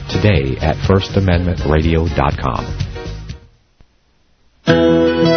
today at FirstAmendmentRadio.com.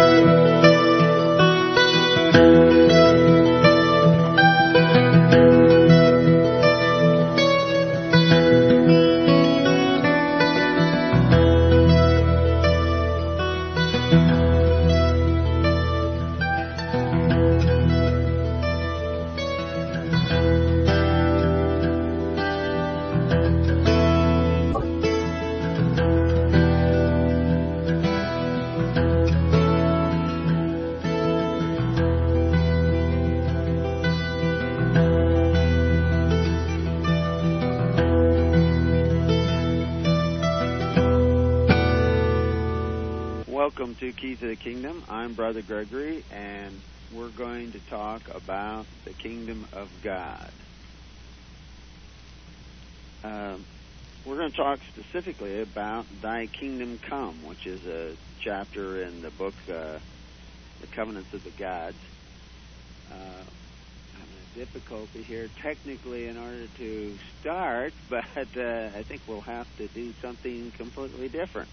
specifically about Thy Kingdom Come, which is a chapter in the book, uh, The Covenants of the Gods. Uh, I'm in a difficulty here technically in order to start, but uh, I think we'll have to do something completely different.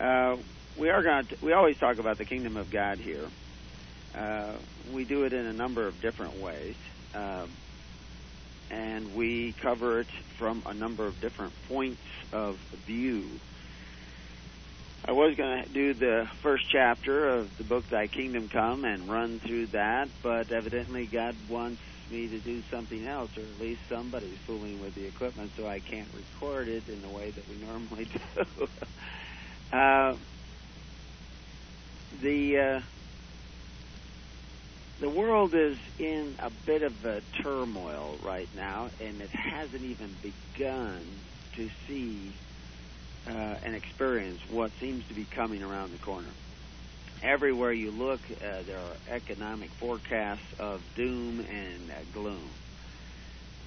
Uh, we are going. We always talk about the kingdom of God here. Uh, we do it in a number of different ways, uh, and we cover it from a number of different points of view. I was going to do the first chapter of the book Thy Kingdom Come and run through that, but evidently God wants me to do something else, or at least somebody's fooling with the equipment, so I can't record it in the way that we normally do. uh, the uh, the world is in a bit of a turmoil right now, and it hasn't even begun to see uh, and experience what seems to be coming around the corner. Everywhere you look, uh, there are economic forecasts of doom and uh, gloom.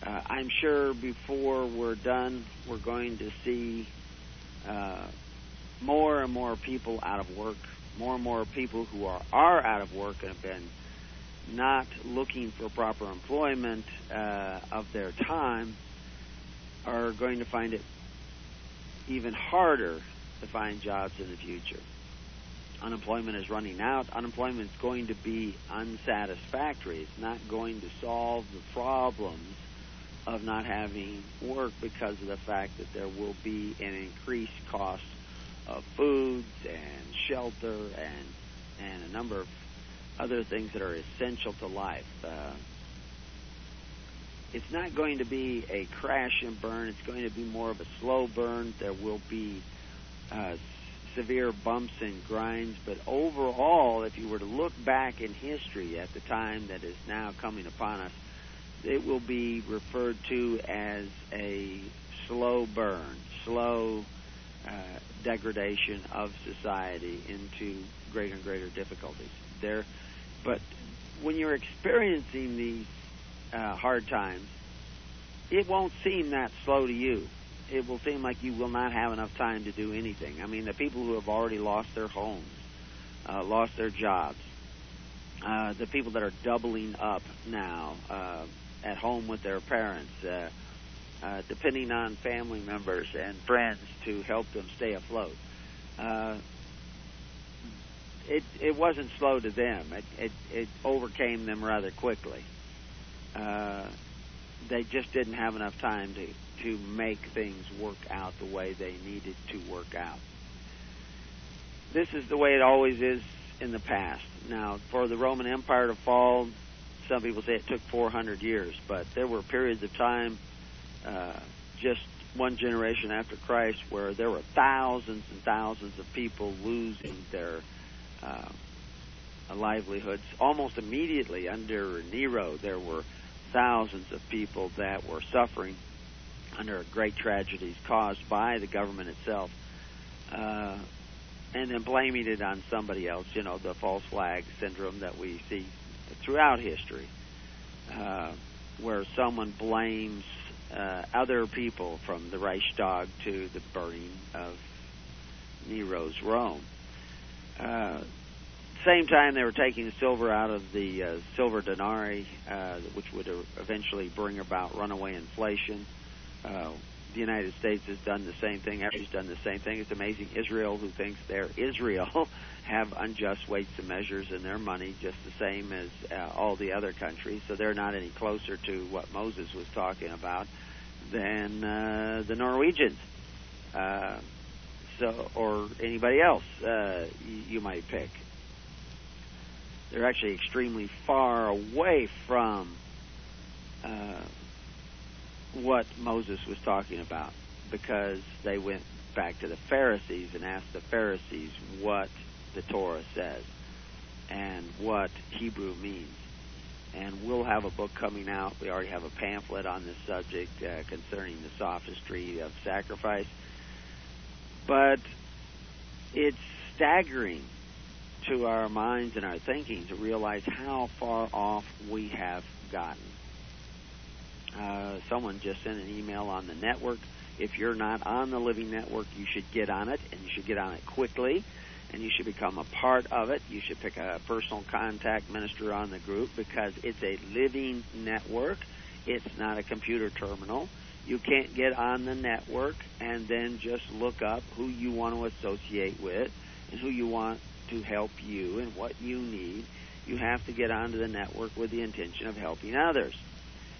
Uh, I'm sure before we're done, we're going to see uh, more and more people out of work more and more people who are, are out of work and have been not looking for proper employment uh, of their time are going to find it even harder to find jobs in the future. Unemployment is running out. Unemployment is going to be unsatisfactory. It's not going to solve the problems of not having work because of the fact that there will be an increased cost of foods and shelter and and a number of other things that are essential to life. Uh, it's not going to be a crash and burn. It's going to be more of a slow burn. There will be uh, severe bumps and grinds, but overall, if you were to look back in history at the time that is now coming upon us, it will be referred to as a slow burn, slow uh, degradation of society into greater and greater difficulties. There, but when you're experiencing these uh, hard times, it won't seem that slow to you. It will seem like you will not have enough time to do anything. I mean, the people who have already lost their homes, uh, lost their jobs, uh, the people that are doubling up now uh, at home with their parents, uh, uh, depending on family members and friends to help them stay afloat. Uh, it it wasn't slow to them. It it, it overcame them rather quickly. Uh, they just didn't have enough time to to make things work out the way they needed to work out. This is the way it always is in the past. Now, for the Roman Empire to fall, some people say it took 400 years, but there were periods of time uh, just one generation after Christ where there were thousands and thousands of people losing their uh, livelihoods. Almost immediately under Nero, there were thousands of people that were suffering under great tragedies caused by the government itself. Uh, and then blaming it on somebody else, you know, the false flag syndrome that we see throughout history, uh, where someone blames uh, other people from the Reichstag to the burning of Nero's Rome. Uh, same time, they were taking silver out of the uh, silver denarii, uh, which would eventually bring about runaway inflation. Uh, the United States has done the same thing. Everybody's done the same thing. It's amazing. Israel, who thinks they're Israel, have unjust weights and measures in their money, just the same as uh, all the other countries. So they're not any closer to what Moses was talking about than uh, the Norwegians, uh, or anybody else uh, you, you might pick. They're actually extremely far away from uh, what Moses was talking about because they went back to the Pharisees and asked the Pharisees what the Torah says and what Hebrew means. And we'll have a book coming out. We already have a pamphlet on this subject uh, concerning the sophistry of sacrifice. But it's staggering to our minds and our thinking to realize how far off we have gotten. Uh, someone just sent an email on the network. If you're not on the Living Network, you should get on it, and you should get on it quickly, and you should become a part of it. You should pick a personal contact minister on the group because it's a living network. It's not a computer terminal. You can't get on the network and then just look up who you want to associate with and who you want to help you and what you need. You have to get onto the network with the intention of helping others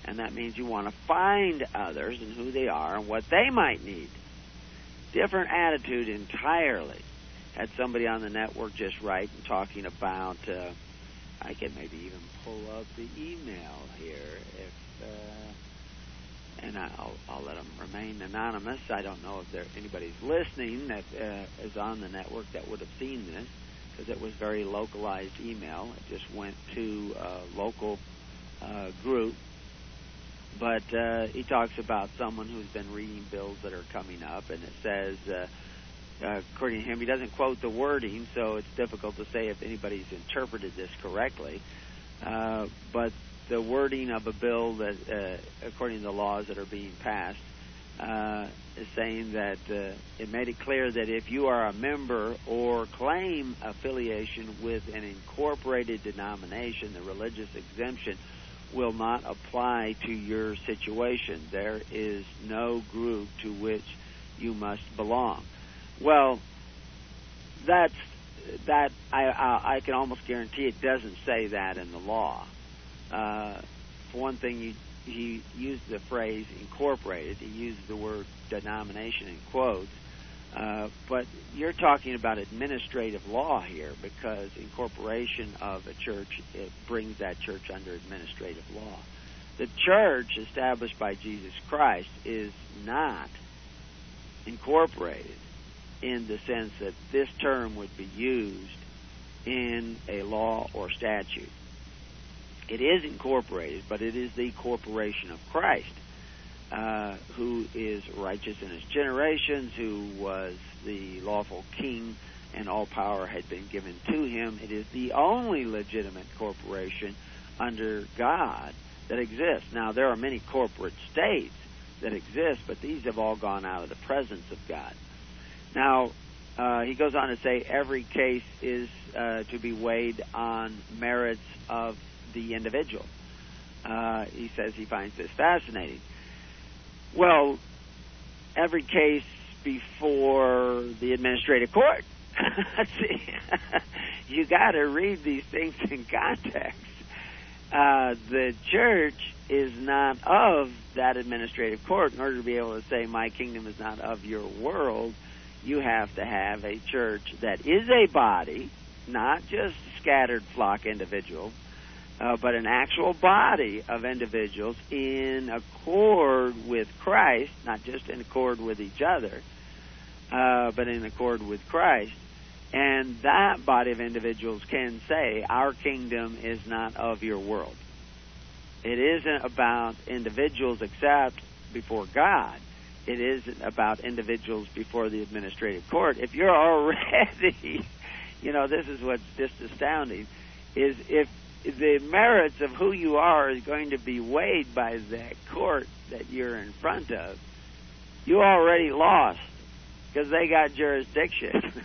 and that means you want to find others and who they are and what they might need. Different attitude entirely. Had somebody on the network just write and talking about. Uh, I can maybe even pull up the email here if. Uh, and I'll, I'll let them remain anonymous. I don't know if there anybody's listening that uh, is on the network that would have seen this because it was very localized email. It just went to a local uh, group but uh, he talks about someone who's been reading bills that are coming up, and it says, uh, uh, according to him, he doesn't quote the wording, so it's difficult to say if anybody's interpreted this correctly. Uh, but the wording of a bill that, uh, according to the laws that are being passed, uh, is saying that uh, it made it clear that if you are a member or claim affiliation with an incorporated denomination, the religious exemption will not apply to your situation. There is no group to which you must belong. Well, that's that I, I, I can almost guarantee it doesn't say that in the law. Uh, for one thing, you, he used the phrase incorporated. He used the word denomination in quotes. Uh, but you're talking about administrative law here because incorporation of a church it brings that church under administrative law. The church established by Jesus Christ is not incorporated in the sense that this term would be used in a law or statute. It is incorporated, but it is the corporation of Christ. Uh, who is righteous in his generations, who was the lawful king, and all power had been given to him. It is the only legitimate corporation under God that exists. Now, there are many corporate states that exist, but these have all gone out of the presence of God. Now, uh, he goes on to say every case is uh, to be weighed on merits of the individual. Uh, he says he finds this fascinating. Well, every case before the administrative court. See, you got to read these things in context. Uh, the church is not of that administrative court. In order to be able to say, My kingdom is not of your world, you have to have a church that is a body, not just scattered flock individuals, uh, but an actual body of individuals in accord with Christ, not just in accord with each other, uh, but in accord with Christ. And that body of individuals can say, Our kingdom is not of your world. It isn't about individuals except before God. It isn't about individuals before the administrative court. If you're already, you know, this is what's just astounding, is if the merits of who you are is going to be weighed by that court that you're in front of, you already lost because they got jurisdiction.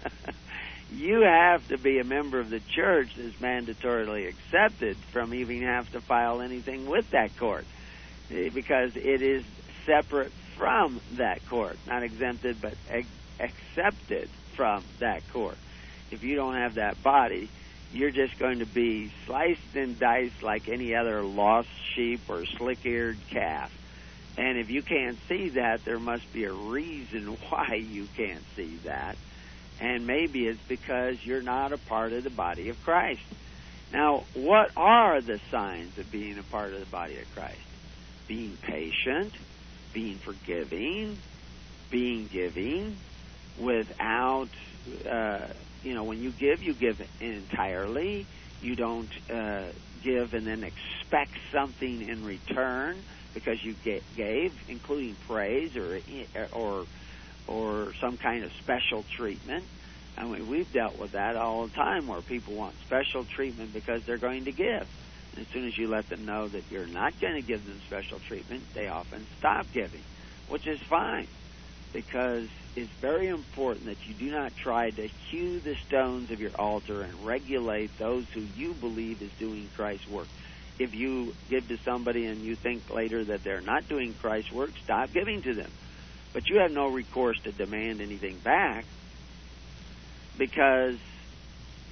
you have to be a member of the church that's mandatorily accepted from even have to file anything with that court eh, because it is separate from that court. Not exempted, but ex- accepted from that court. If you don't have that body, you're just going to be sliced and diced like any other lost sheep or slick eared calf. And if you can't see that, there must be a reason why you can't see that. And maybe it's because you're not a part of the body of Christ. Now, what are the signs of being a part of the body of Christ? Being patient, being forgiving, being giving, without, uh, you know, when you give, you give entirely. You don't uh, give and then expect something in return because you gave, including praise or or or some kind of special treatment. I mean, we've dealt with that all the time, where people want special treatment because they're going to give. And as soon as you let them know that you're not going to give them special treatment, they often stop giving, which is fine because it's very important that you do not try to hew the stones of your altar and regulate those who you believe is doing Christ's work if you give to somebody and you think later that they're not doing Christ's work, stop giving to them. But you have no recourse to demand anything back because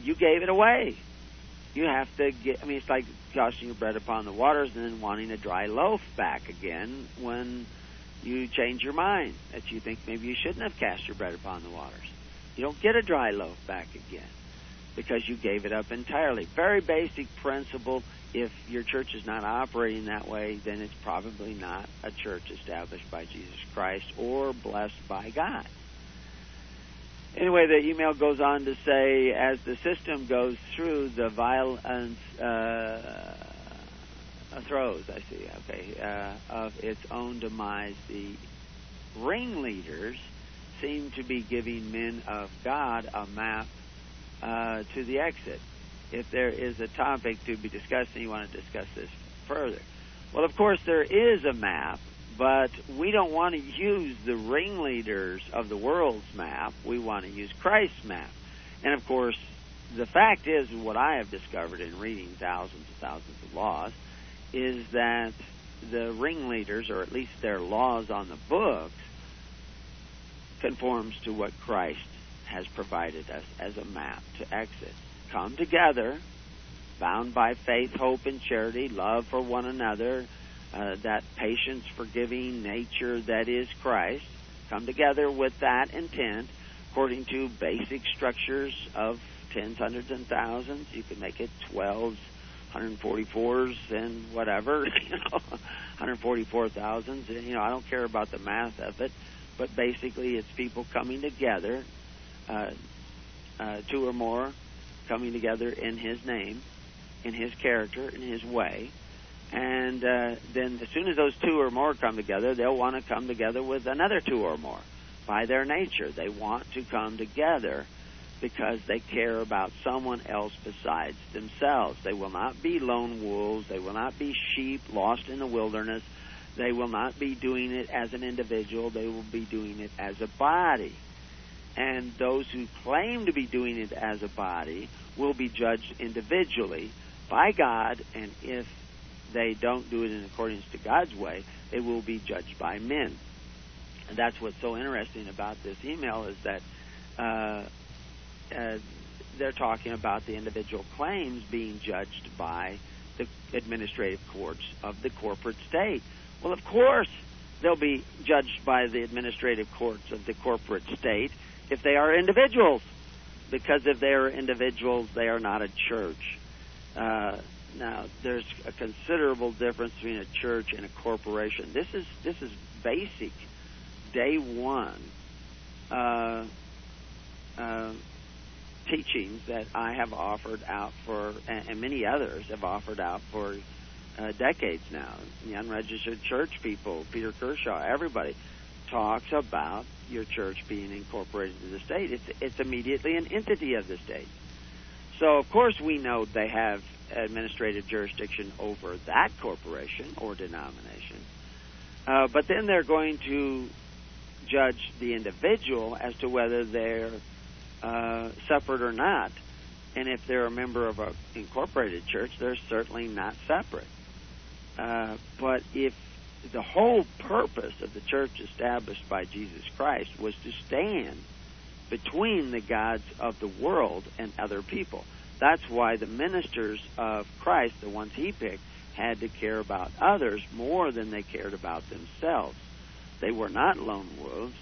you gave it away. You have to get, I mean, it's like casting your bread upon the waters and then wanting a dry loaf back again when you change your mind that you think maybe you shouldn't have cast your bread upon the waters. You don't get a dry loaf back again because you gave it up entirely. Very basic principle if your church is not operating that way, then it's probably not a church established by Jesus Christ or blessed by God. Anyway, the email goes on to say, as the system goes through the violence uh, throes, I see, okay, uh, of its own demise, the ringleaders seem to be giving men of God a map uh, to the exit if there is a topic to be discussed and you want to discuss this further. Well, of course, there is a map, but we don't want to use the ringleaders of the world's map. We want to use Christ's map. And of course, the fact is, what I have discovered in reading thousands and thousands of laws, is that the ringleaders, or at least their laws on the books, conforms to what Christ has provided us as a map to exit come together, bound by faith, hope, and charity, love for one another, uh, that patience, forgiving nature that is Christ, come together with that intent according to basic structures of tens, hundreds, and thousands. You can make it 12s, 144s, and whatever, you know, 144,000s. You know, I don't care about the math of it, but basically it's people coming together, uh, uh, two or more coming together in His name, in His character, in His way. And uh, then, as soon as those two or more come together, they'll want to come together with another two or more. By their nature, they want to come together because they care about someone else besides themselves. They will not be lone wolves. They will not be sheep lost in the wilderness. They will not be doing it as an individual. They will be doing it as a body and those who claim to be doing it as a body will be judged individually by God, and if they don't do it in accordance to God's way, they will be judged by men. And that's what's so interesting about this email is that uh, uh, they're talking about the individual claims being judged by the administrative courts of the corporate state. Well, of course, they'll be judged by the administrative courts of the corporate state if they are individuals, because if they are individuals, they are not a church. Uh, now, there's a considerable difference between a church and a corporation. This is this is basic, day one uh, uh, teachings that I have offered out for, and, many others have offered out for uh, decades now. The unregistered church people, Peter Kershaw, everybody talks about your church being incorporated into the state. It's it's immediately an entity of the state. So of course we know they have administrative jurisdiction over that corporation or denomination. Uh, but then they're going to judge the individual as to whether they're uh, separate or not. And if they're a member of an incorporated church, they're certainly not separate. Uh, but if the whole purpose of the church established by Jesus Christ was to stand between the gods of the world and other people. That's why the ministers of Christ, the ones he picked, had to care about others more than they cared about themselves. They were not lone wolves.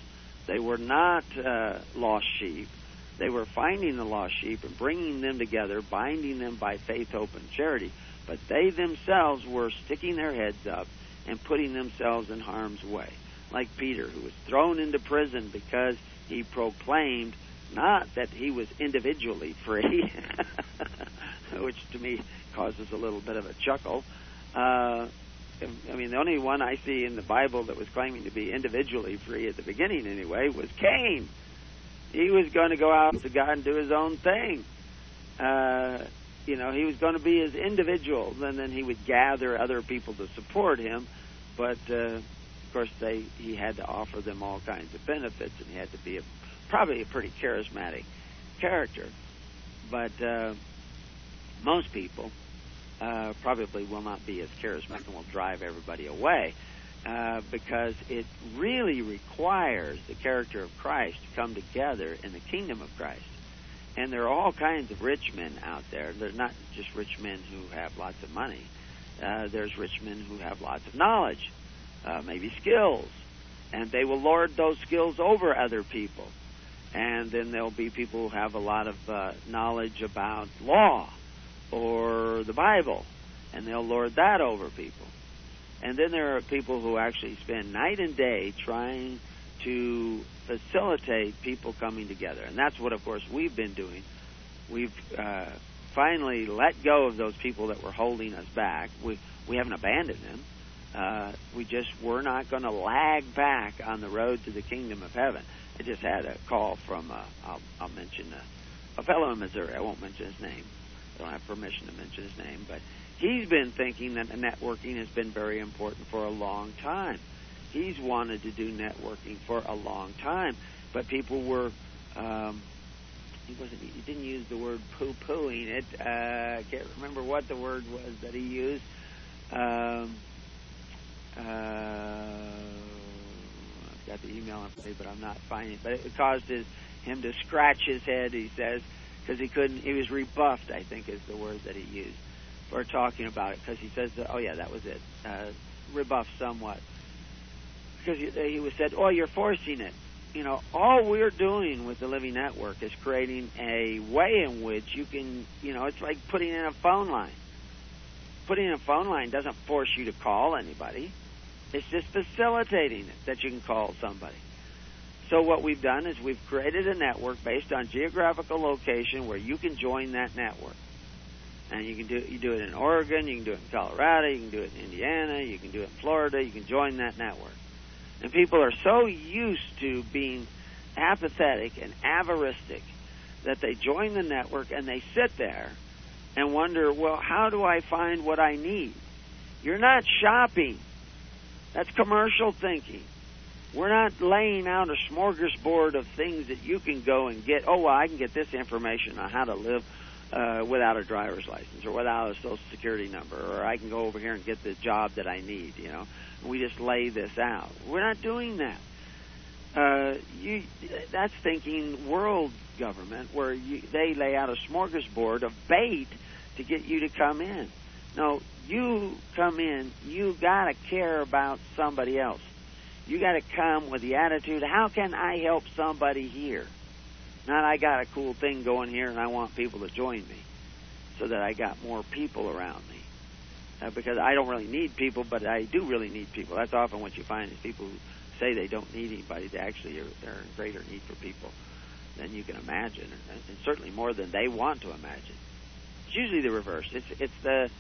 They were not uh, lost sheep. They were finding the lost sheep and bringing them together, binding them by faith, hope, and charity. But they themselves were sticking their heads up and putting themselves in harm's way. Like Peter, who was thrown into prison because he proclaimed not that he was individually free, which to me causes a little bit of a chuckle. Uh, I mean, the only one I see in the Bible that was claiming to be individually free at the beginning, anyway, was Cain. He was going to go out to God and do his own thing. Uh, you know, he was going to be his individual, and then he would gather other people to support him. But uh, of course, they he had to offer them all kinds of benefits, and he had to be a, probably a pretty charismatic character. But uh, most people uh, probably will not be as charismatic and will drive everybody away. Uh, because it really requires the character of Christ to come together in the kingdom of Christ. And there are all kinds of rich men out there. They're not just rich men who have lots of money. Uh, there's rich men who have lots of knowledge, uh, maybe skills, and they will lord those skills over other people. And then there'll be people who have a lot of uh, knowledge about law or the Bible, and they'll lord that over people. And then there are people who actually spend night and day trying to facilitate people coming together. And that's what, of course, we've been doing. We've uh, finally let go of those people that were holding us back. We, we haven't abandoned them. Uh, we just were not going to lag back on the road to the kingdom of heaven. I just had a call from, uh, I'll, I'll mention a, a fellow in Missouri. I won't mention his name. I don't have permission to mention his name, but he's been thinking that networking has been very important for a long time he's wanted to do networking for a long time, but people were. Um, he wasn't. He didn't use the word poo-pooing it. Uh, I can't remember what the word was that he used. Um, uh, I've got the email in front but I'm not finding it. But it caused his, him to scratch his head. He says because he couldn't. He was rebuffed. I think is the word that he used for talking about it. Because he says, "Oh yeah, that was it." Uh, rebuffed somewhat because he, he was said, "Oh, you're forcing it." You know, all we're doing with the Living Network is creating a way in which you can, you know, it's like putting in a phone line. Putting in a phone line doesn't force you to call anybody. It's just facilitating it that you can call somebody. So what we've done is we've created a network based on geographical location where you can join that network. And you can do you do it in Oregon, you can do it in Colorado, you can do it in Indiana, you can do it in Florida, you can join that network. And people are so used to being apathetic and avaristic that they join the network and they sit there and wonder, well, how do I find what I need? You're not shopping. That's commercial thinking. We're not laying out a smorgasbord of things that you can go and get. Oh, well, I can get this information on how to live uh, without a driver's license or without a social security number, or I can go over here and get the job that I need. You know, we just lay this out. We're not doing that. Uh, you, that's thinking world government, where you, they lay out a smorgasbord of bait to get you to come in. No, you come in. You gotta care about somebody else. You gotta come with the attitude, how can I help somebody here? Not I got a cool thing going here and I want people to join me so that I got more people around me. Uh, because I don't really need people, but I do really need people. That's often what you find is people who say they don't need anybody, they actually are they're in greater need for people than you can imagine, and, and certainly more than they want to imagine. It's usually the reverse. It's it's the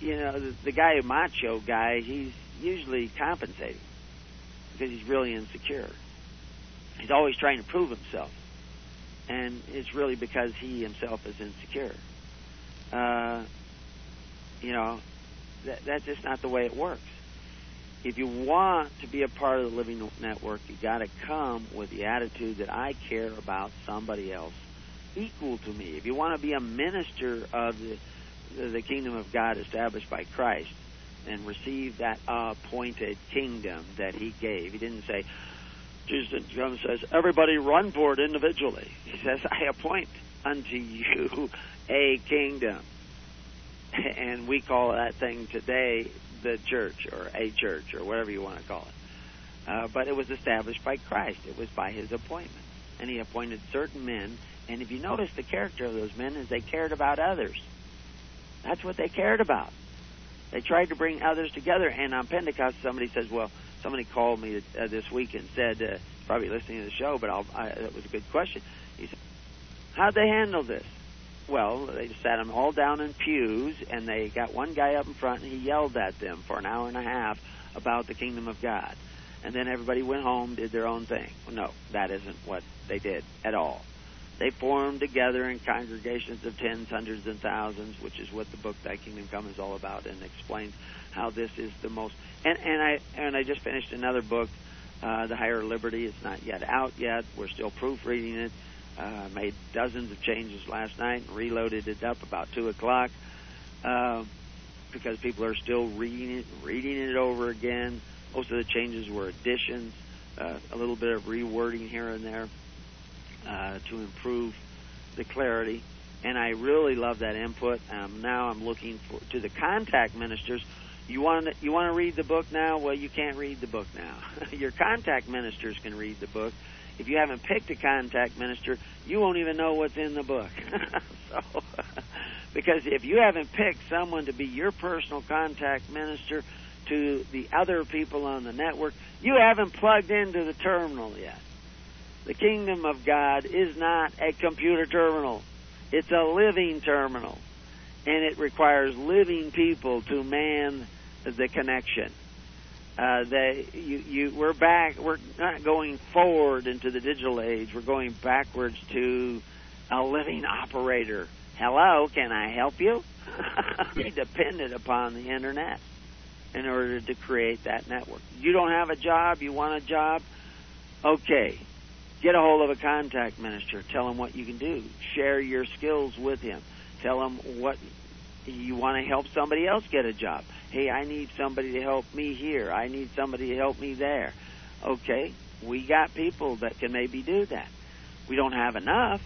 you know the, the guy macho guy. He's usually compensating because he's really insecure. He's always trying to prove himself and it's really because he himself is insecure. Uh, you know, that, that's just not the way it works. If you want to be a part of the Living Network, you got to come with the attitude that I care about somebody else equal to me. If you want to be a minister of the the kingdom of God established by Christ, and receive that appointed kingdom that he gave. He didn't say, Jesus comes says, everybody run for it individually. He says, I appoint unto you a kingdom. And we call that thing today the church or a church or whatever you want to call it. Uh, but it was established by Christ. It was by his appointment. And he appointed certain men. And if you notice the character of those men is they cared about others. That's what they cared about. They tried to bring others together. And on Pentecost, somebody says, well, somebody called me uh, this week and said, uh, probably listening to the show, but I'll, I, that was a good question. He said, how'd they handle this? Well, they just sat them all down in pews, and they got one guy up in front, and he yelled at them for an hour and a half about the kingdom of God. And then everybody went home, did their own thing. Well, no, that isn't what they did at all. They formed together in congregations of tens, hundreds, and thousands, which is what the book Thy Kingdom Come is all about, and explains how this is the most. And, and I and I just finished another book, uh, The Higher Liberty. It's not yet out yet. We're still proofreading it. Uh, made dozens of changes last night and reloaded it up about two o'clock uh, because people are still reading it, reading it over again. Most of the changes were additions, uh, a little bit of rewording here and there uh, to improve the clarity. And I really love that input. Um, now I'm looking for to the contact ministers. You want to you want to read the book now? Well, you can't read the book now. Your contact ministers can read the book if you haven't picked a contact minister, you won't even know what's in the book. so, because if you haven't picked someone to be your personal contact minister to the other people on the network, you haven't plugged into the terminal yet. The kingdom of God is not a computer terminal. It's a living terminal. And it requires living people to man the connection. Uh, they you, you we're back we're not going forward into the digital age. We're going backwards to a living operator. Hello can i help you? Be dependent upon the internet in order to create that network. You don't have a job? You want a job? Okay get a hold of a contact minister tell him what you can do share your skills with him tell him what you want to help somebody else get a job Hey, I need somebody to help me here. I need somebody to help me there. Okay, we got people that can maybe do that. We don't have enough,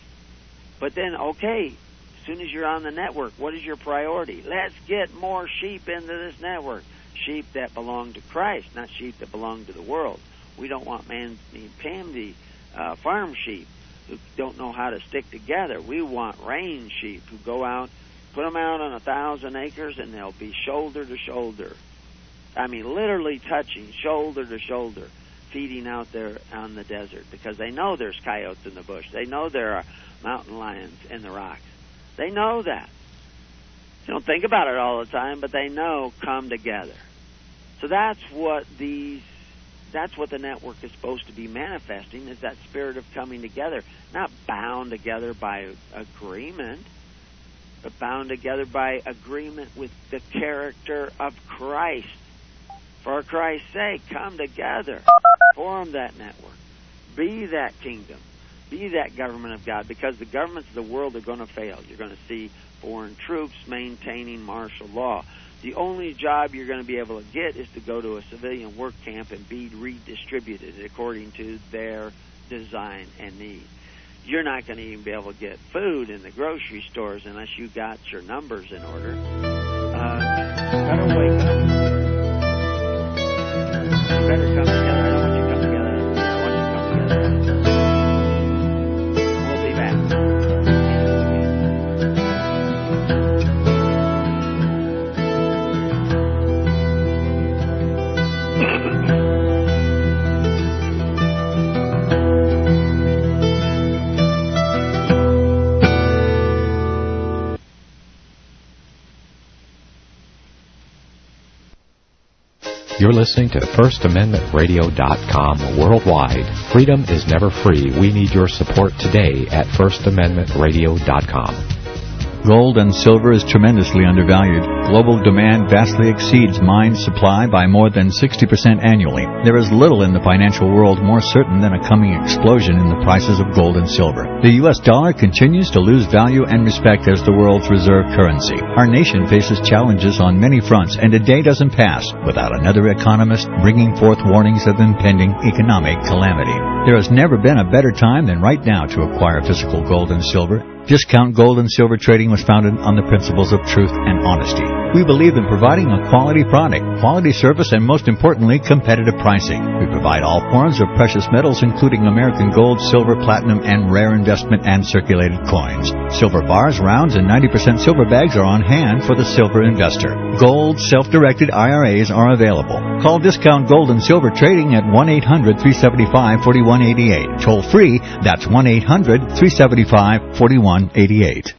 but then, okay, as soon as you're on the network, what is your priority? Let's get more sheep into this network. Sheep that belong to Christ, not sheep that belong to the world. We don't want man pamby uh, farm sheep who don't know how to stick together. We want range sheep who go out Put them out on a thousand acres, and they'll be shoulder to shoulder. I mean, literally touching shoulder to shoulder, feeding out there on the desert because they know there's coyotes in the bush. They know there are mountain lions in the rocks. They know that. They don't think about it all the time, but they know come together. So that's what these that's what the network is supposed to be manifesting is that spirit of coming together, not bound together by agreement but bound together by agreement with the character of Christ. For Christ's sake, come together, form that network, be that kingdom, be that government of God, because the governments of the world are going to fail. You're going to see foreign troops maintaining martial law. The only job you're going to be able to get is to go to a civilian work camp and be redistributed according to their design and need you're not going to even be able to get food in the grocery stores unless you got your numbers in order. Uh, better wake up. better come You're listening to FirstAmendmentRadio.com worldwide. Freedom is never free. We need your support today at FirstAmendmentRadio.com. Gold and silver is tremendously undervalued. Global demand vastly exceeds mine supply by more than 60% annually. There is little in the financial world more certain than a coming explosion in the prices of gold and silver. The US dollar continues to lose value and respect as the world's reserve currency. Our nation faces challenges on many fronts, and a day doesn't pass without another economist bringing forth warnings of impending economic calamity. There has never been a better time than right now to acquire physical gold and silver. Discount Gold and Silver Trading was founded on the principles of truth and honesty. We believe in providing a quality product, quality service, and most importantly, competitive pricing. We provide all forms of precious metals, including American gold, silver, platinum, and rare investment and circulated coins. Silver bars, rounds, and 90% silver bags are on hand for the silver investor. Gold self-directed IRAs are available. Call Discount Gold and Silver Trading at 1-800-375-4188. Toll free, that's 1-800-375-4188.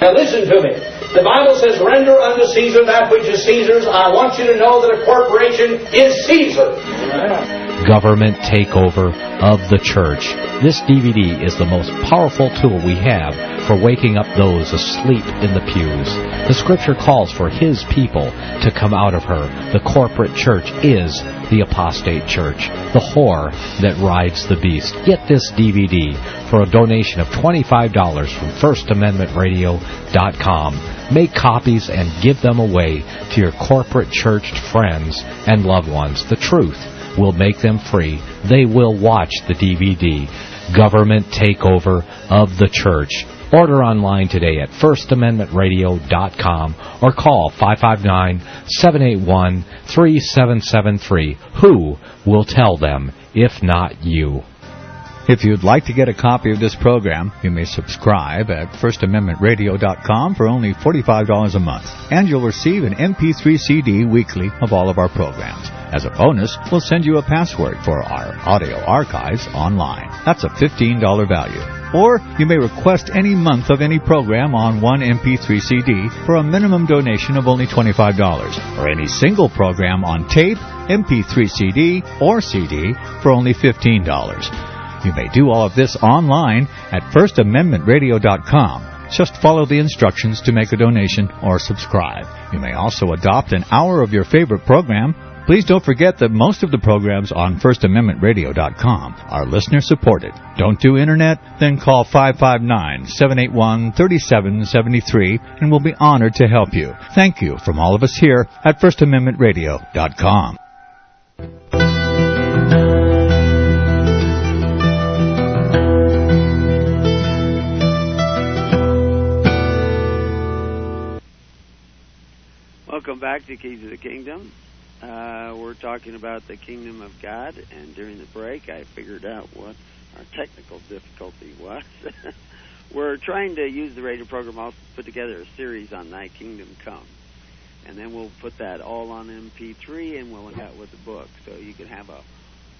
Now listen to me. The Bible says, render unto Caesar that which is Caesar's. I want you to know that a corporation is Caesar. Government takeover of the church. This DVD is the most powerful tool we have for waking up those asleep in the pews. The scripture calls for his people to come out of her. The corporate church is the apostate church, the whore that rides the beast. Get this DVD for a donation of $25 from FirstAmendmentRadio.com. Make copies and give them away to your corporate churched friends and loved ones. The truth will make them free. They will watch the DVD. Government Takeover of the Church. Order online today at FirstAmendmentRadio.com or call 559-781-3773. Who will tell them if not you? If you'd like to get a copy of this program, you may subscribe at FirstAmendmentRadio.com for only $45 a month, and you'll receive an MP3 CD weekly of all of our programs. As a bonus, we'll send you a password for our audio archives online. That's a $15 value. Or you may request any month of any program on one MP3 CD for a minimum donation of only $25, or any single program on tape, MP3 CD, or CD for only $15. You may do all of this online at FirstAmendmentRadio.com. Just follow the instructions to make a donation or subscribe. You may also adopt an hour of your favorite program. Please don't forget that most of the programs on FirstAmendmentRadio.com are listener supported. Don't do internet? Then call 559-781-3773 and we'll be honored to help you. Thank you from all of us here at FirstAmendmentRadio.com. Welcome back to Keys of the Kingdom. Uh, we're talking about the kingdom of God, and during the break, I figured out what our technical difficulty was. we're trying to use the radio program. I'll put together a series on Thy Kingdom Come, and then we'll put that all on MP3, and we'll link out with the book, so you can have a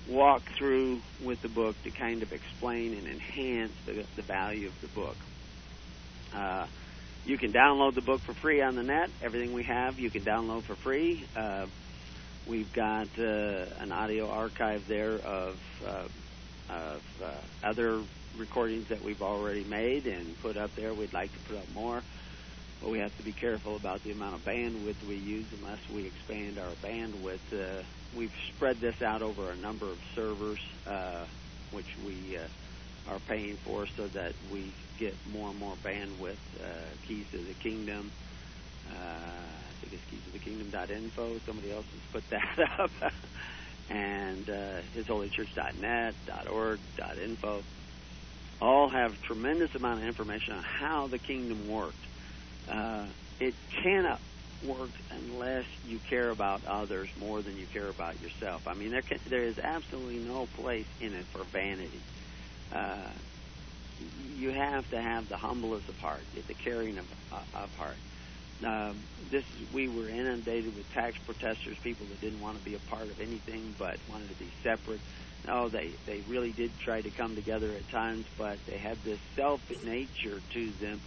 walk through with the book to kind of explain and enhance the, the value of the book. Uh, you can download the book for free on the net. Everything we have, you can download for free. Uh, we've got uh, an audio archive there of, uh, of uh, other recordings that we've already made and put up there. We'd like to put up more, but we have to be careful about the amount of bandwidth we use unless we expand our bandwidth. Uh, we've spread this out over a number of servers, uh, which we are paying for so that we get more and more bandwidth. Uh, keys to the Kingdom. Uh, I think it's keys to the kingdom.info. Somebody else has put that up. and uh, hisholychurch.net, .org, .info. All have tremendous amount of information on how the kingdom worked. Uh, it cannot work unless you care about others more than you care about yourself. I mean, there can, there is absolutely no place in it for vanity. Uh, you have to have the humblest of heart, the caring of, uh, of heart. Um, this we were inundated with tax protesters, people that didn't want to be a part of anything but wanted to be separate. No, they they really did try to come together at times, but they had this selfish nature to them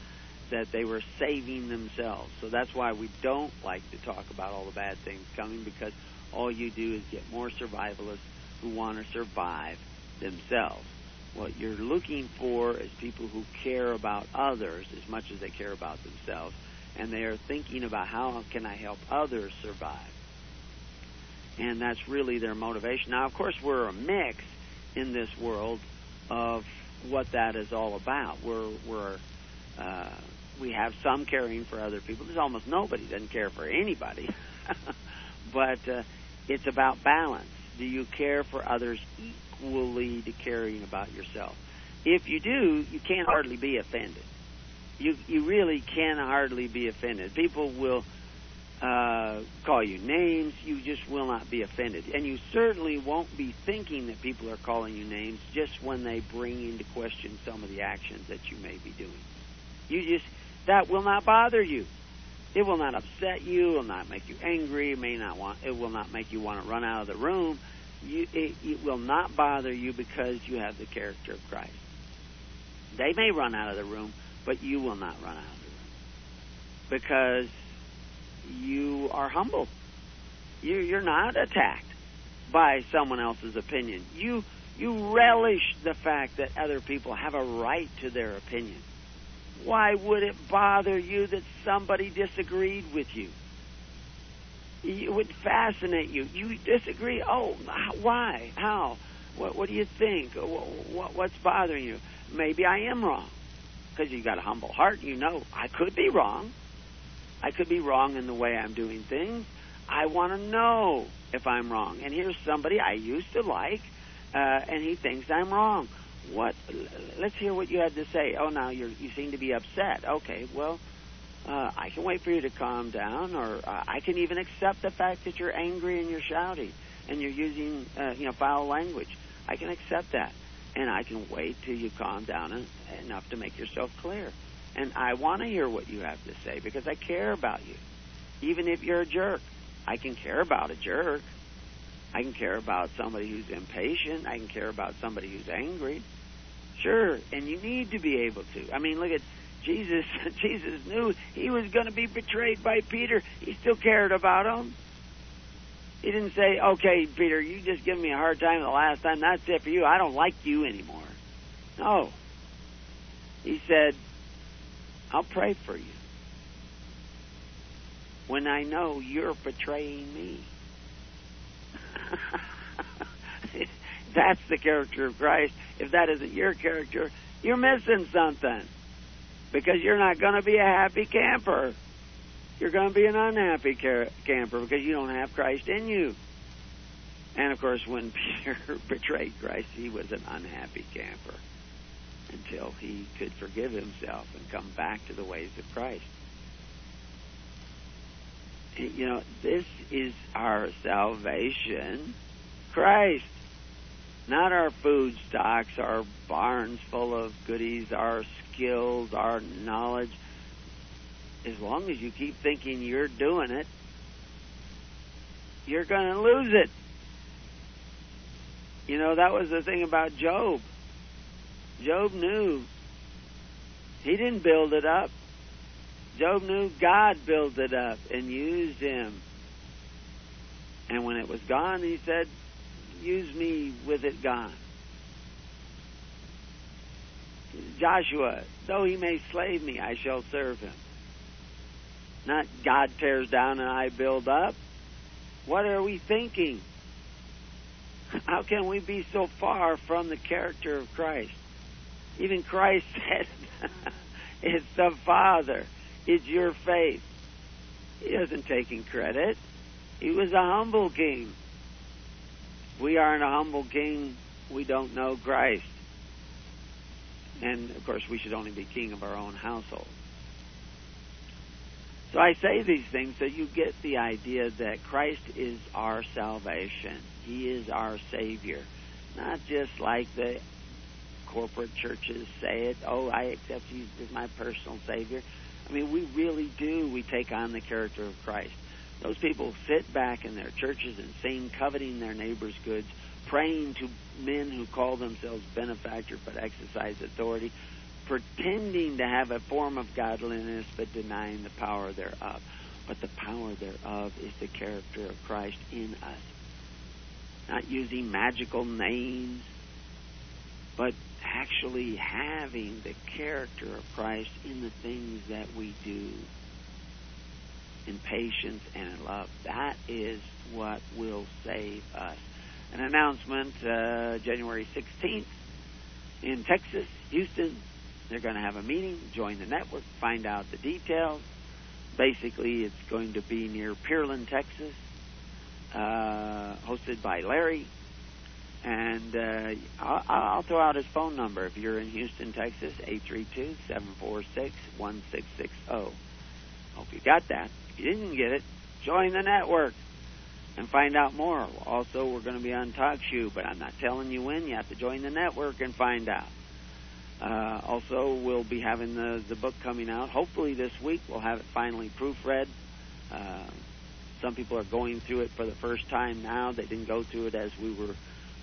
that they were saving themselves. So that's why we don't like to talk about all the bad things coming because all you do is get more survivalists who want to survive themselves. What you're looking for is people who care about others as much as they care about themselves, and they are thinking about how can I help others survive. And that's really their motivation. Now, of course, we're a mix in this world of what that is all about. We're we're uh, we have some caring for other people. There's almost nobody doesn't care for anybody, but uh, it's about balance. Do you care for others equally to caring about yourself? If you do, you can't hardly be offended. You you really can hardly be offended. People will uh, call you names. You just will not be offended, and you certainly won't be thinking that people are calling you names just when they bring into question some of the actions that you may be doing. You just that will not bother you. It will not upset you. It will not make you angry. It may not want. It will not make you want to run out of the room. You, it, it will not bother you because you have the character of Christ. They may run out of the room, but you will not run out of the room because you are humble. You, you're not attacked by someone else's opinion. You you relish the fact that other people have a right to their opinion. Why would it bother you that somebody disagreed with you? It would fascinate you. You disagree. Oh, why? How? What, what do you think? What, what's bothering you? Maybe I am wrong. Because you've got a humble heart. You know, I could be wrong. I could be wrong in the way I'm doing things. I want to know if I'm wrong. And here's somebody I used to like, uh, and he thinks I'm wrong. What? Let's hear what you had to say. Oh, now you you seem to be upset. Okay, well, uh, I can wait for you to calm down, or uh, I can even accept the fact that you're angry and you're shouting and you're using uh, you know foul language. I can accept that, and I can wait till you calm down en- enough to make yourself clear. And I want to hear what you have to say because I care about you, even if you're a jerk. I can care about a jerk. I can care about somebody who's impatient. I can care about somebody who's angry. Sure, and you need to be able to. I mean, look at Jesus. Jesus knew he was going to be betrayed by Peter. He still cared about him. He didn't say, "Okay, Peter, you just give me a hard time the last time. That's it for you. I don't like you anymore." No. He said, "I'll pray for you." When I know you're betraying me. That's the character of Christ. If that isn't your character, you're missing something. Because you're not going to be a happy camper. You're going to be an unhappy camper because you don't have Christ in you. And of course, when Peter betrayed Christ, he was an unhappy camper until he could forgive himself and come back to the ways of Christ. You know, this is our salvation, Christ. Not our food stocks, our barns full of goodies, our skills, our knowledge. As long as you keep thinking you're doing it, you're going to lose it. You know, that was the thing about Job. Job knew he didn't build it up. Job knew God built it up and used him. And when it was gone, he said, use me with it gone. Joshua, though he may slay me, I shall serve him. Not God tears down and I build up. What are we thinking? How can we be so far from the character of Christ? Even Christ said, It's the Father, it's your faith. He isn't taking credit. He was a humble king we aren't a humble king, we don't know Christ. And of course, we should only be king of our own household. So I say these things so you get the idea that Christ is our salvation. He is our Savior. Not just like the corporate churches say it, oh, I accept you as my personal Savior. I mean, we really do. We take on the character of Christ. Those people sit back in their churches and sing, coveting their neighbor's goods, praying to men who call themselves benefactors but exercise authority, pretending to have a form of godliness but denying the power thereof. But the power thereof is the character of Christ in us. Not using magical names, but actually having the character of Christ in the things that we do in patience and in love. That is what will save us. An announcement uh, January 16th in Texas, Houston. They're going to have a meeting, join the network, find out the details. Basically, it's going to be near Pearland, Texas, uh, hosted by Larry. And uh, I'll, I'll throw out his phone number if you're in Houston, Texas, 832 746 1660. Hope you got that. You didn't get it, join the network and find out more. Also, we're going to be on TalkShoe, but I'm not telling you when. You have to join the network and find out. Uh, also, we'll be having the, the book coming out. Hopefully, this week we'll have it finally proofread. Uh, some people are going through it for the first time now. They didn't go through it as we were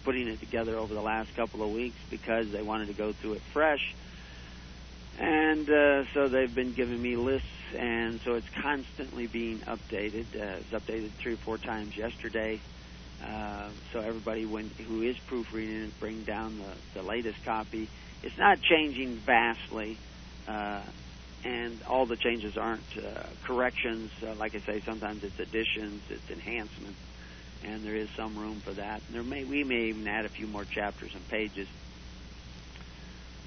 putting it together over the last couple of weeks because they wanted to go through it fresh. And uh, so they've been giving me lists, and so it's constantly being updated. Uh, it's updated three or four times yesterday. Uh, so everybody when, who is proofreading it, bring down the, the latest copy. It's not changing vastly, uh, and all the changes aren't uh, corrections. Uh, like I say, sometimes it's additions, it's enhancements, and there is some room for that. There may we may even add a few more chapters and pages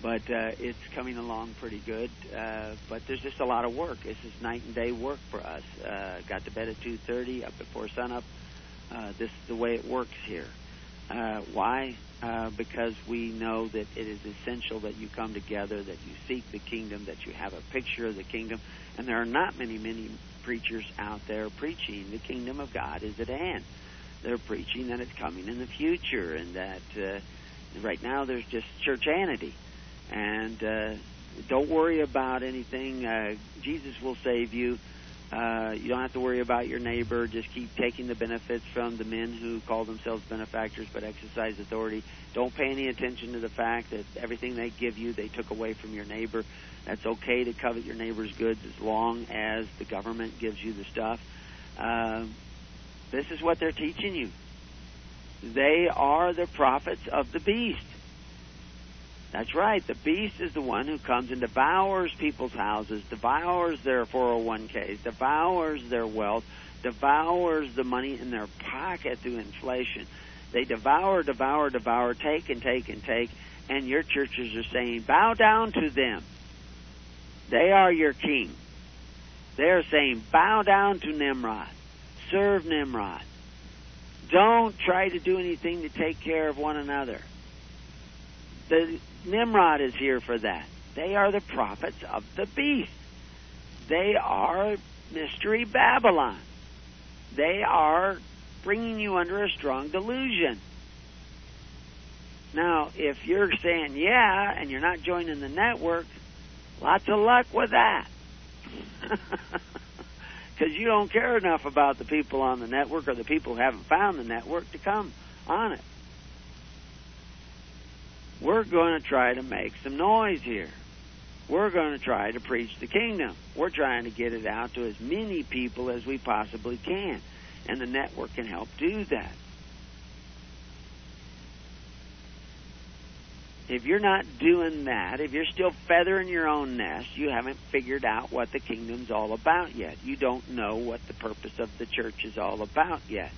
but uh, it's coming along pretty good. Uh, but there's just a lot of work. This is night and day work for us. Uh, got to bed at 2:30, up before sunup. Uh, this is the way it works here. Uh, why? Uh, because we know that it is essential that you come together, that you seek the kingdom, that you have a picture of the kingdom, and there are not many, many preachers out there preaching the kingdom of God is at hand. They're preaching that it's coming in the future, and that uh, right now there's just churchanity and uh, don't worry about anything. Uh, Jesus will save you. Uh, you don't have to worry about your neighbor. Just keep taking the benefits from the men who call themselves benefactors but exercise authority. Don't pay any attention to the fact that everything they give you, they took away from your neighbor. That's okay to covet your neighbor's goods as long as the government gives you the stuff. Uh, this is what they're teaching you. They are the prophets of the beast. That's right. The beast is the one who comes and devours people's houses, devours their 401ks, devours their wealth, devours the money in their pocket through inflation. They devour, devour, devour, take and take and take, and your churches are saying, bow down to them. They are your king. They're saying, bow down to Nimrod. Serve Nimrod. Don't try to do anything to take care of one another. The Nimrod is here for that. They are the prophets of the beast. They are mystery Babylon. They are bringing you under a strong delusion. Now, if you're saying yeah and you're not joining the network, lots of luck with that. Because you don't care enough about the people on the network or the people who haven't found the network to come on it we're going to try to make some noise here. We're going to try to preach the kingdom. We're trying to get it out to as many people as we possibly can. And the network can help do that. If you're not doing that, if you're still feathering your own nest, you haven't figured out what the kingdom's all about yet. You don't know what the purpose of the church is all about yet.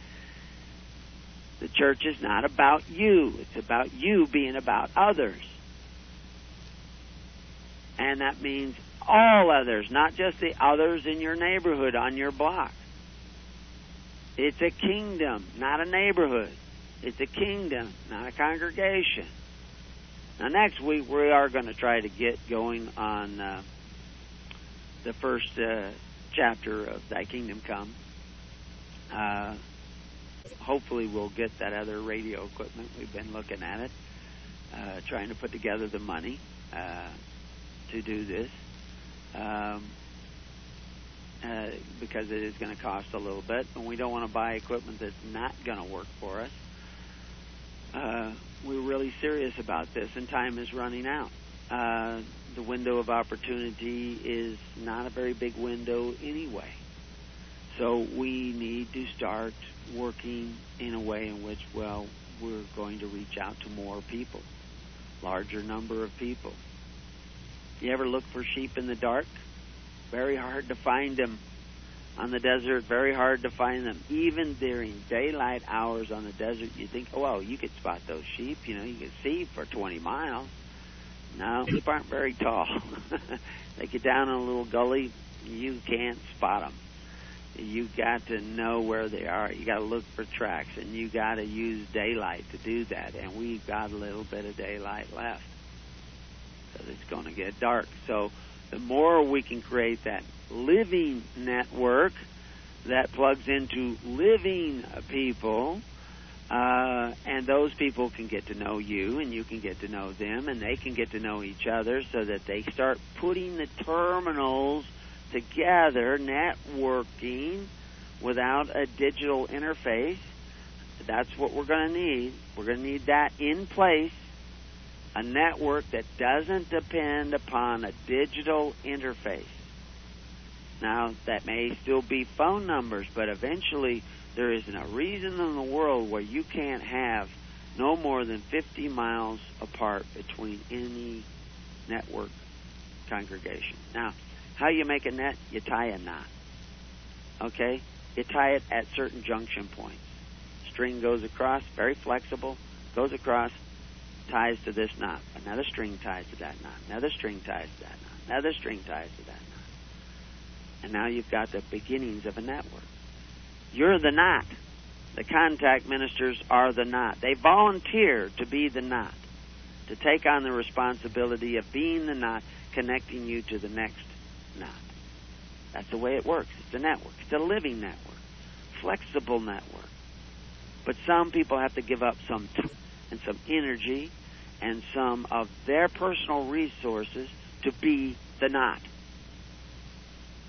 The church is not about you. It's about you being about others. And that means all others, not just the others in your neighborhood, on your block. It's a kingdom, not a neighborhood. It's a kingdom, not a congregation. Now, next week we are going to try to get going on uh, the first uh, chapter of Thy Kingdom Come. Uh, hopefully we'll get that other radio equipment. We've been looking at it, uh, trying to put together the money uh, to do this. Um, uh, because it is going to cost a little bit, and we don't want to buy equipment that's not going to work for us. Uh, we're really serious about this, and time is running out. Uh, the window of opportunity is not a very big window anyway. So we need to start working in a way in which, well, we're going to reach out to more people. larger number of people. You ever look for sheep in the dark? Very hard to find them on the desert, very hard to find them. Even during daylight hours on the desert, you think, oh, well, you could spot those sheep. You know, you could see for 20 miles. No, sheep aren't very tall. they get down in a little gully, you can't spot them. You got to know where they are. You got to look for tracks, and you got to use daylight to do that. And we've got a little bit of daylight left, because it's going to get dark. So the more we can create that living network that plugs into living people, uh, and those people can get to know you, and you can get to know them, and they can get to know each other, so that they start putting the terminals together, networking without a digital interface. That's what we're going to need. We're going to need that in place a network that doesn't depend upon a digital interface. Now, that may still be phone numbers, but eventually there isn't a reason in the world where you can't have no more than 50 miles apart between any network congregation. Now, how you make a net? You tie a knot. Okay? You tie it at certain junction points. String goes across, very flexible, goes across, ties to this knot. Another string ties to that knot. Another string ties to that knot. Another string ties to that knot. And now you've got the beginnings of a network. You're the knot. The contact ministers are the knot. They volunteer to be the knot, to take on the responsibility of being the knot, connecting you to the next knot. That's the way it works. It's a network. It's a living network, flexible network. But some people have to give up some time and some energy and some of their personal resources to be the knot.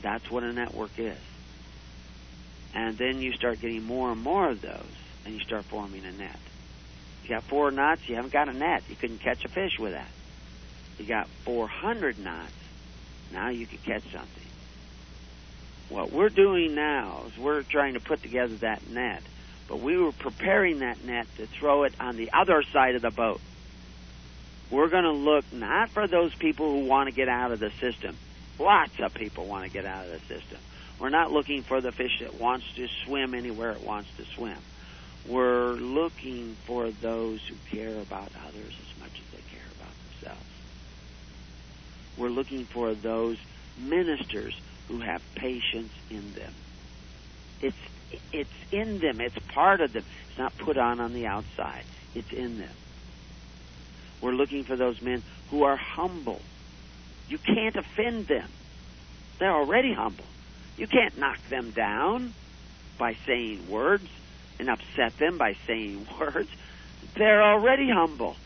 That's what a network is. And then you start getting more and more of those, and you start forming a net. You got four knots, you haven't got a net. You couldn't catch a fish with that. You got 400 knots, now you can catch something. What we're doing now is we're trying to put together that net, but we were preparing that net to throw it on the other side of the boat. We're going to look not for those people who want to get out of the system. Lots of people want to get out of the system. We're not looking for the fish that wants to swim anywhere it wants to swim. We're looking for those who care about others as much as they care about themselves. We're looking for those ministers who have patience in them. It's it's in them. It's part of them. It's not put on on the outside. It's in them. We're looking for those men who are humble. You can't offend them. They're already humble. You can't knock them down by saying words and upset them by saying words. They're already humble.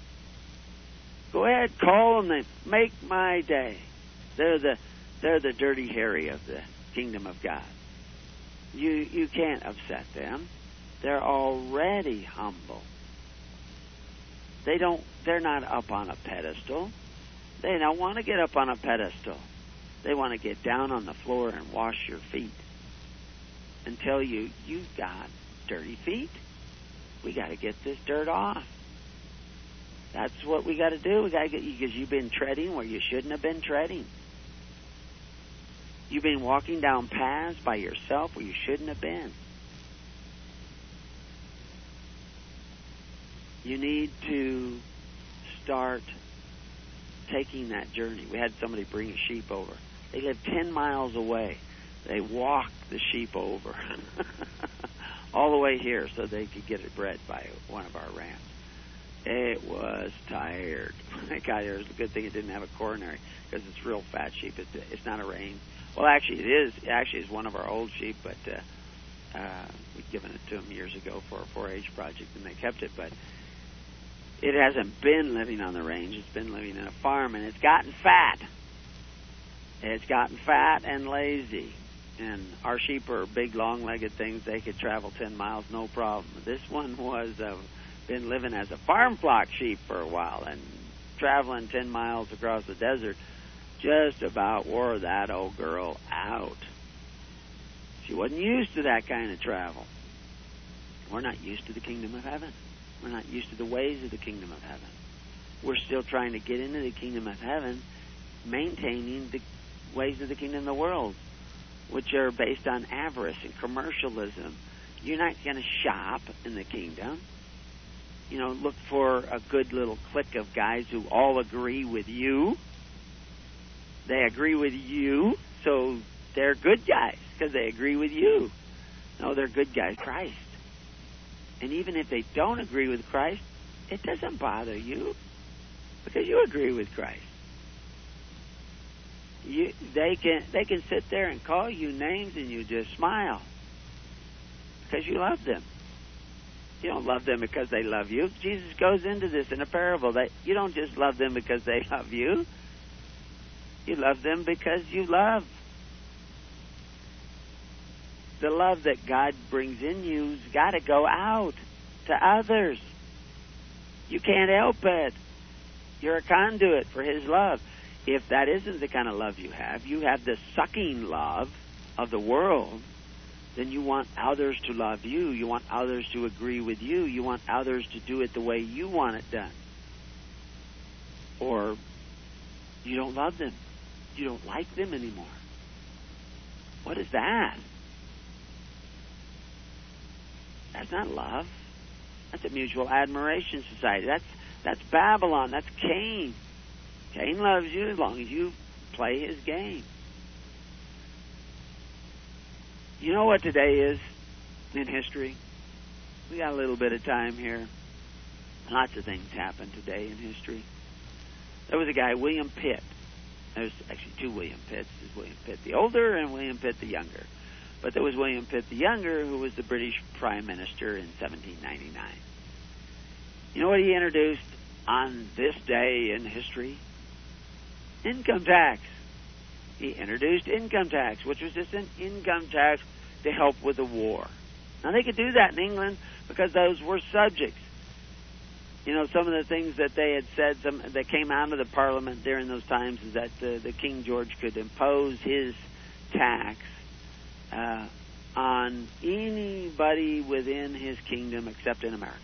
Go ahead, call them. They make my day. They're the they're the dirty Harry of the kingdom of God. You you can't upset them. They're already humble. They don't they're not up on a pedestal. They don't want to get up on a pedestal. They want to get down on the floor and wash your feet and tell you you've got dirty feet. We got to get this dirt off. That's what we got to do. We got to get because you've been treading where you shouldn't have been treading. You've been walking down paths by yourself where you shouldn't have been. You need to start taking that journey. We had somebody bring a sheep over. They lived 10 miles away. They walked the sheep over all the way here so they could get it bred by one of our rams. It was tired. My God, it was a good thing it didn't have a coronary because it's real fat sheep. It's, it's not a range. Well, actually, it is. Actually, it's one of our old sheep, but uh, uh, we'd given it to them years ago for a 4-H project, and they kept it. But it hasn't been living on the range. It's been living in a farm, and it's gotten fat. It's gotten fat and lazy. And our sheep are big, long-legged things. They could travel 10 miles, no problem. This one was uh, been living as a farm flock sheep for a while and traveling 10 miles across the desert just about wore that old girl out. She wasn't used to that kind of travel. We're not used to the kingdom of heaven. We're not used to the ways of the kingdom of heaven. we're still trying to get into the kingdom of heaven, maintaining the ways of the kingdom of the world, which are based on avarice and commercialism. You're not going to shop in the kingdom. You know, look for a good little clique of guys who all agree with you. They agree with you, so they're good guys because they agree with you. No, they're good guys. Christ. And even if they don't agree with Christ, it doesn't bother you because you agree with Christ. You, they can they can sit there and call you names and you just smile because you love them. You don't love them because they love you. Jesus goes into this in a parable that you don't just love them because they love you. You love them because you love. The love that God brings in you's got to go out to others. You can't help it. You're a conduit for His love. If that isn't the kind of love you have, you have the sucking love of the world, then you want others to love you. You want others to agree with you. You want others to do it the way you want it done. Or you don't love them. You don't like them anymore. What is that? That's not love. That's a mutual admiration society. That's that's Babylon. That's Cain. Cain loves you as long as you play his game. You know what today is in history? We got a little bit of time here. Lots of things happen today in history. There was a guy, William Pitt. There's actually two William Pitts. There's William Pitt the older and William Pitt the younger. But there was William Pitt the younger, who was the British Prime Minister in 1799. You know what he introduced on this day in history? Income tax. He introduced income tax, which was just an income tax to help with the war. Now they could do that in England because those were subjects. You know, some of the things that they had said, some that came out of the Parliament during those times, is that uh, the King George could impose his tax uh, on anybody within his kingdom except in America.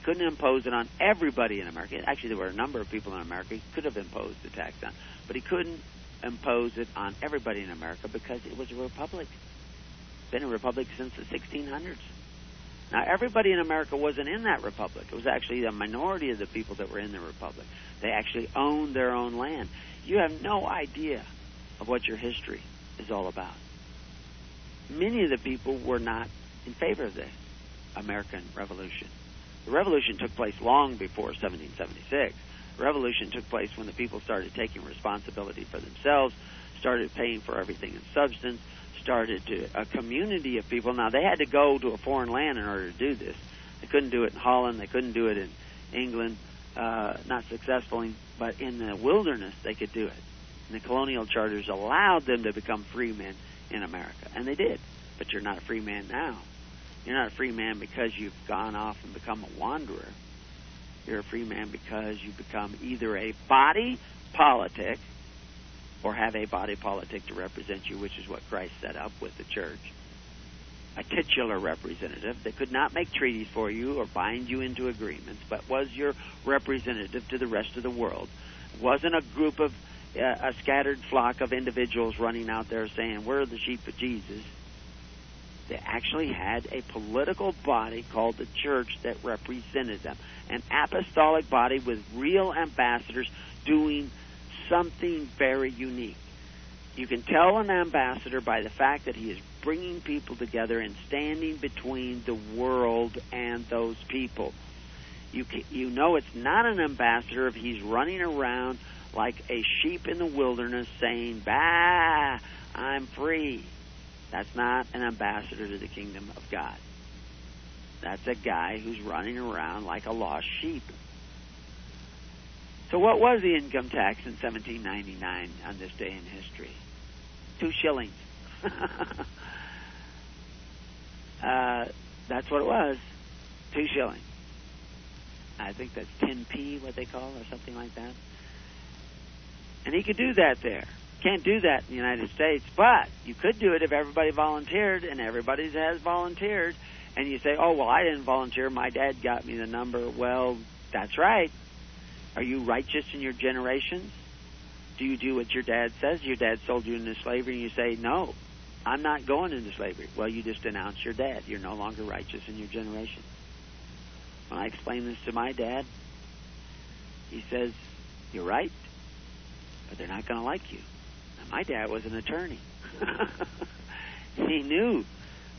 He couldn't impose it on everybody in America. Actually, there were a number of people in America he could have imposed the tax on, but he couldn't impose it on everybody in America because it was a republic. Been a republic since the 1600s. Now, everybody in America wasn't in that republic. It was actually a minority of the people that were in the republic. They actually owned their own land. You have no idea of what your history is all about. Many of the people were not in favor of the American Revolution. The revolution took place long before 1776. The revolution took place when the people started taking responsibility for themselves, started paying for everything in substance, started to a community of people. Now they had to go to a foreign land in order to do this. They couldn't do it in Holland. They couldn't do it in England. Uh, not successfully, but in the wilderness they could do it. And the colonial charters allowed them to become free men in America, and they did. But you're not a free man now. You're not a free man because you've gone off and become a wanderer. You're a free man because you become either a body politic or have a body politic to represent you, which is what Christ set up with the church. A titular representative that could not make treaties for you or bind you into agreements, but was your representative to the rest of the world. It wasn't a group of, uh, a scattered flock of individuals running out there saying, We're the sheep of Jesus. They actually had a political body called the church that represented them. An apostolic body with real ambassadors doing something very unique. You can tell an ambassador by the fact that he is bringing people together and standing between the world and those people. You can, you know it's not an ambassador if he's running around like a sheep in the wilderness saying, "Bah, I'm free." That's not an ambassador to the kingdom of God. That's a guy who's running around like a lost sheep. So, what was the income tax in 1799 on this day in history? Two shillings. uh, that's what it was. Two shillings. I think that's 10p, what they call, or something like that. And he could do that there. Can't do that in the United States, but you could do it if everybody volunteered, and everybody has volunteered, And you say, "Oh, well, I didn't volunteer. My dad got me the number." Well, that's right. Are you righteous in your generations? Do you do what your dad says? Your dad sold you into slavery, and you say, "No, I'm not going into slavery." Well, you just denounce your dad. You're no longer righteous in your generation. When I explain this to my dad, he says, "You're right, but they're not going to like you." My dad was an attorney. he knew,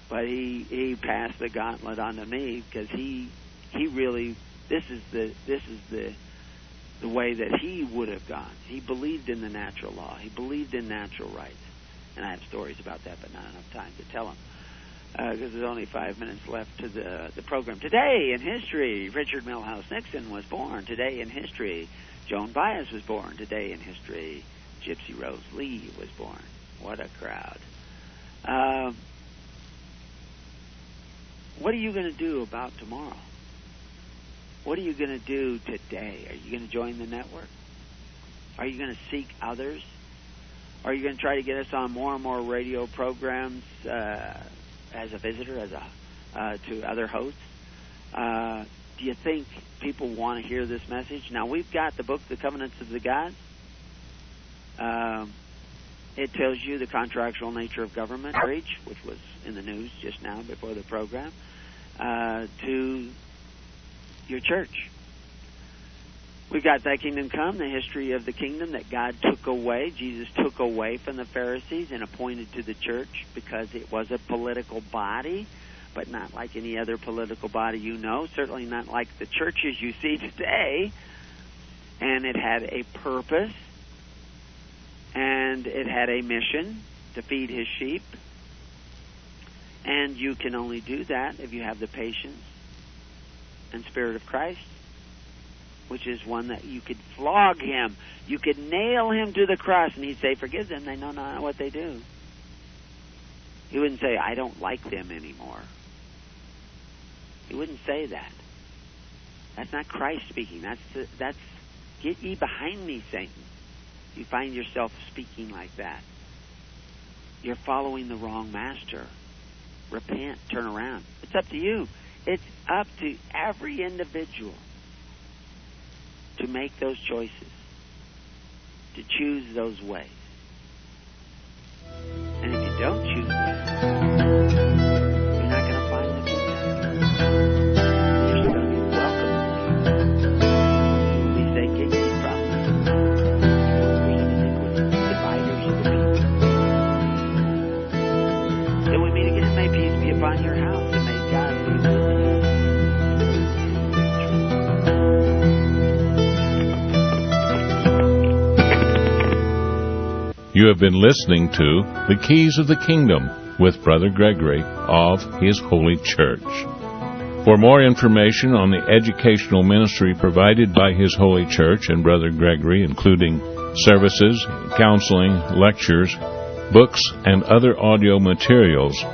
but he he passed the gauntlet on to me because he he really this is the this is the the way that he would have gone. He believed in the natural law. He believed in natural rights. And I have stories about that, but not enough time to tell them because uh, there's only five minutes left to the the program. Today in history, Richard Milhous Nixon was born. Today in history, Joan Baez was born. Today in history, Gypsy Rose Lee was born. What a crowd! Um, what are you going to do about tomorrow? What are you going to do today? Are you going to join the network? Are you going to seek others? Are you going to try to get us on more and more radio programs uh, as a visitor, as a uh, to other hosts? Uh, do you think people want to hear this message? Now we've got the book, The Covenants of the Gods. Um, it tells you the contractual nature of government breach, which was in the news just now before the program, uh, to your church. We've got Thy Kingdom Come, the history of the kingdom that God took away, Jesus took away from the Pharisees and appointed to the church because it was a political body, but not like any other political body you know, certainly not like the churches you see today. And it had a purpose, and it had a mission to feed his sheep. And you can only do that if you have the patience and Spirit of Christ, which is one that you could flog him. You could nail him to the cross, and he'd say, Forgive them, they know not what they do. He wouldn't say, I don't like them anymore. He wouldn't say that. That's not Christ speaking. That's the, that's get ye behind me, Satan. You find yourself speaking like that. You're following the wrong master. Repent, turn around. It's up to you. It's up to every individual to make those choices, to choose those ways. And if you don't choose You have been listening to The Keys of the Kingdom with Brother Gregory of His Holy Church. For more information on the educational ministry provided by His Holy Church and Brother Gregory, including services, counseling, lectures, books, and other audio materials,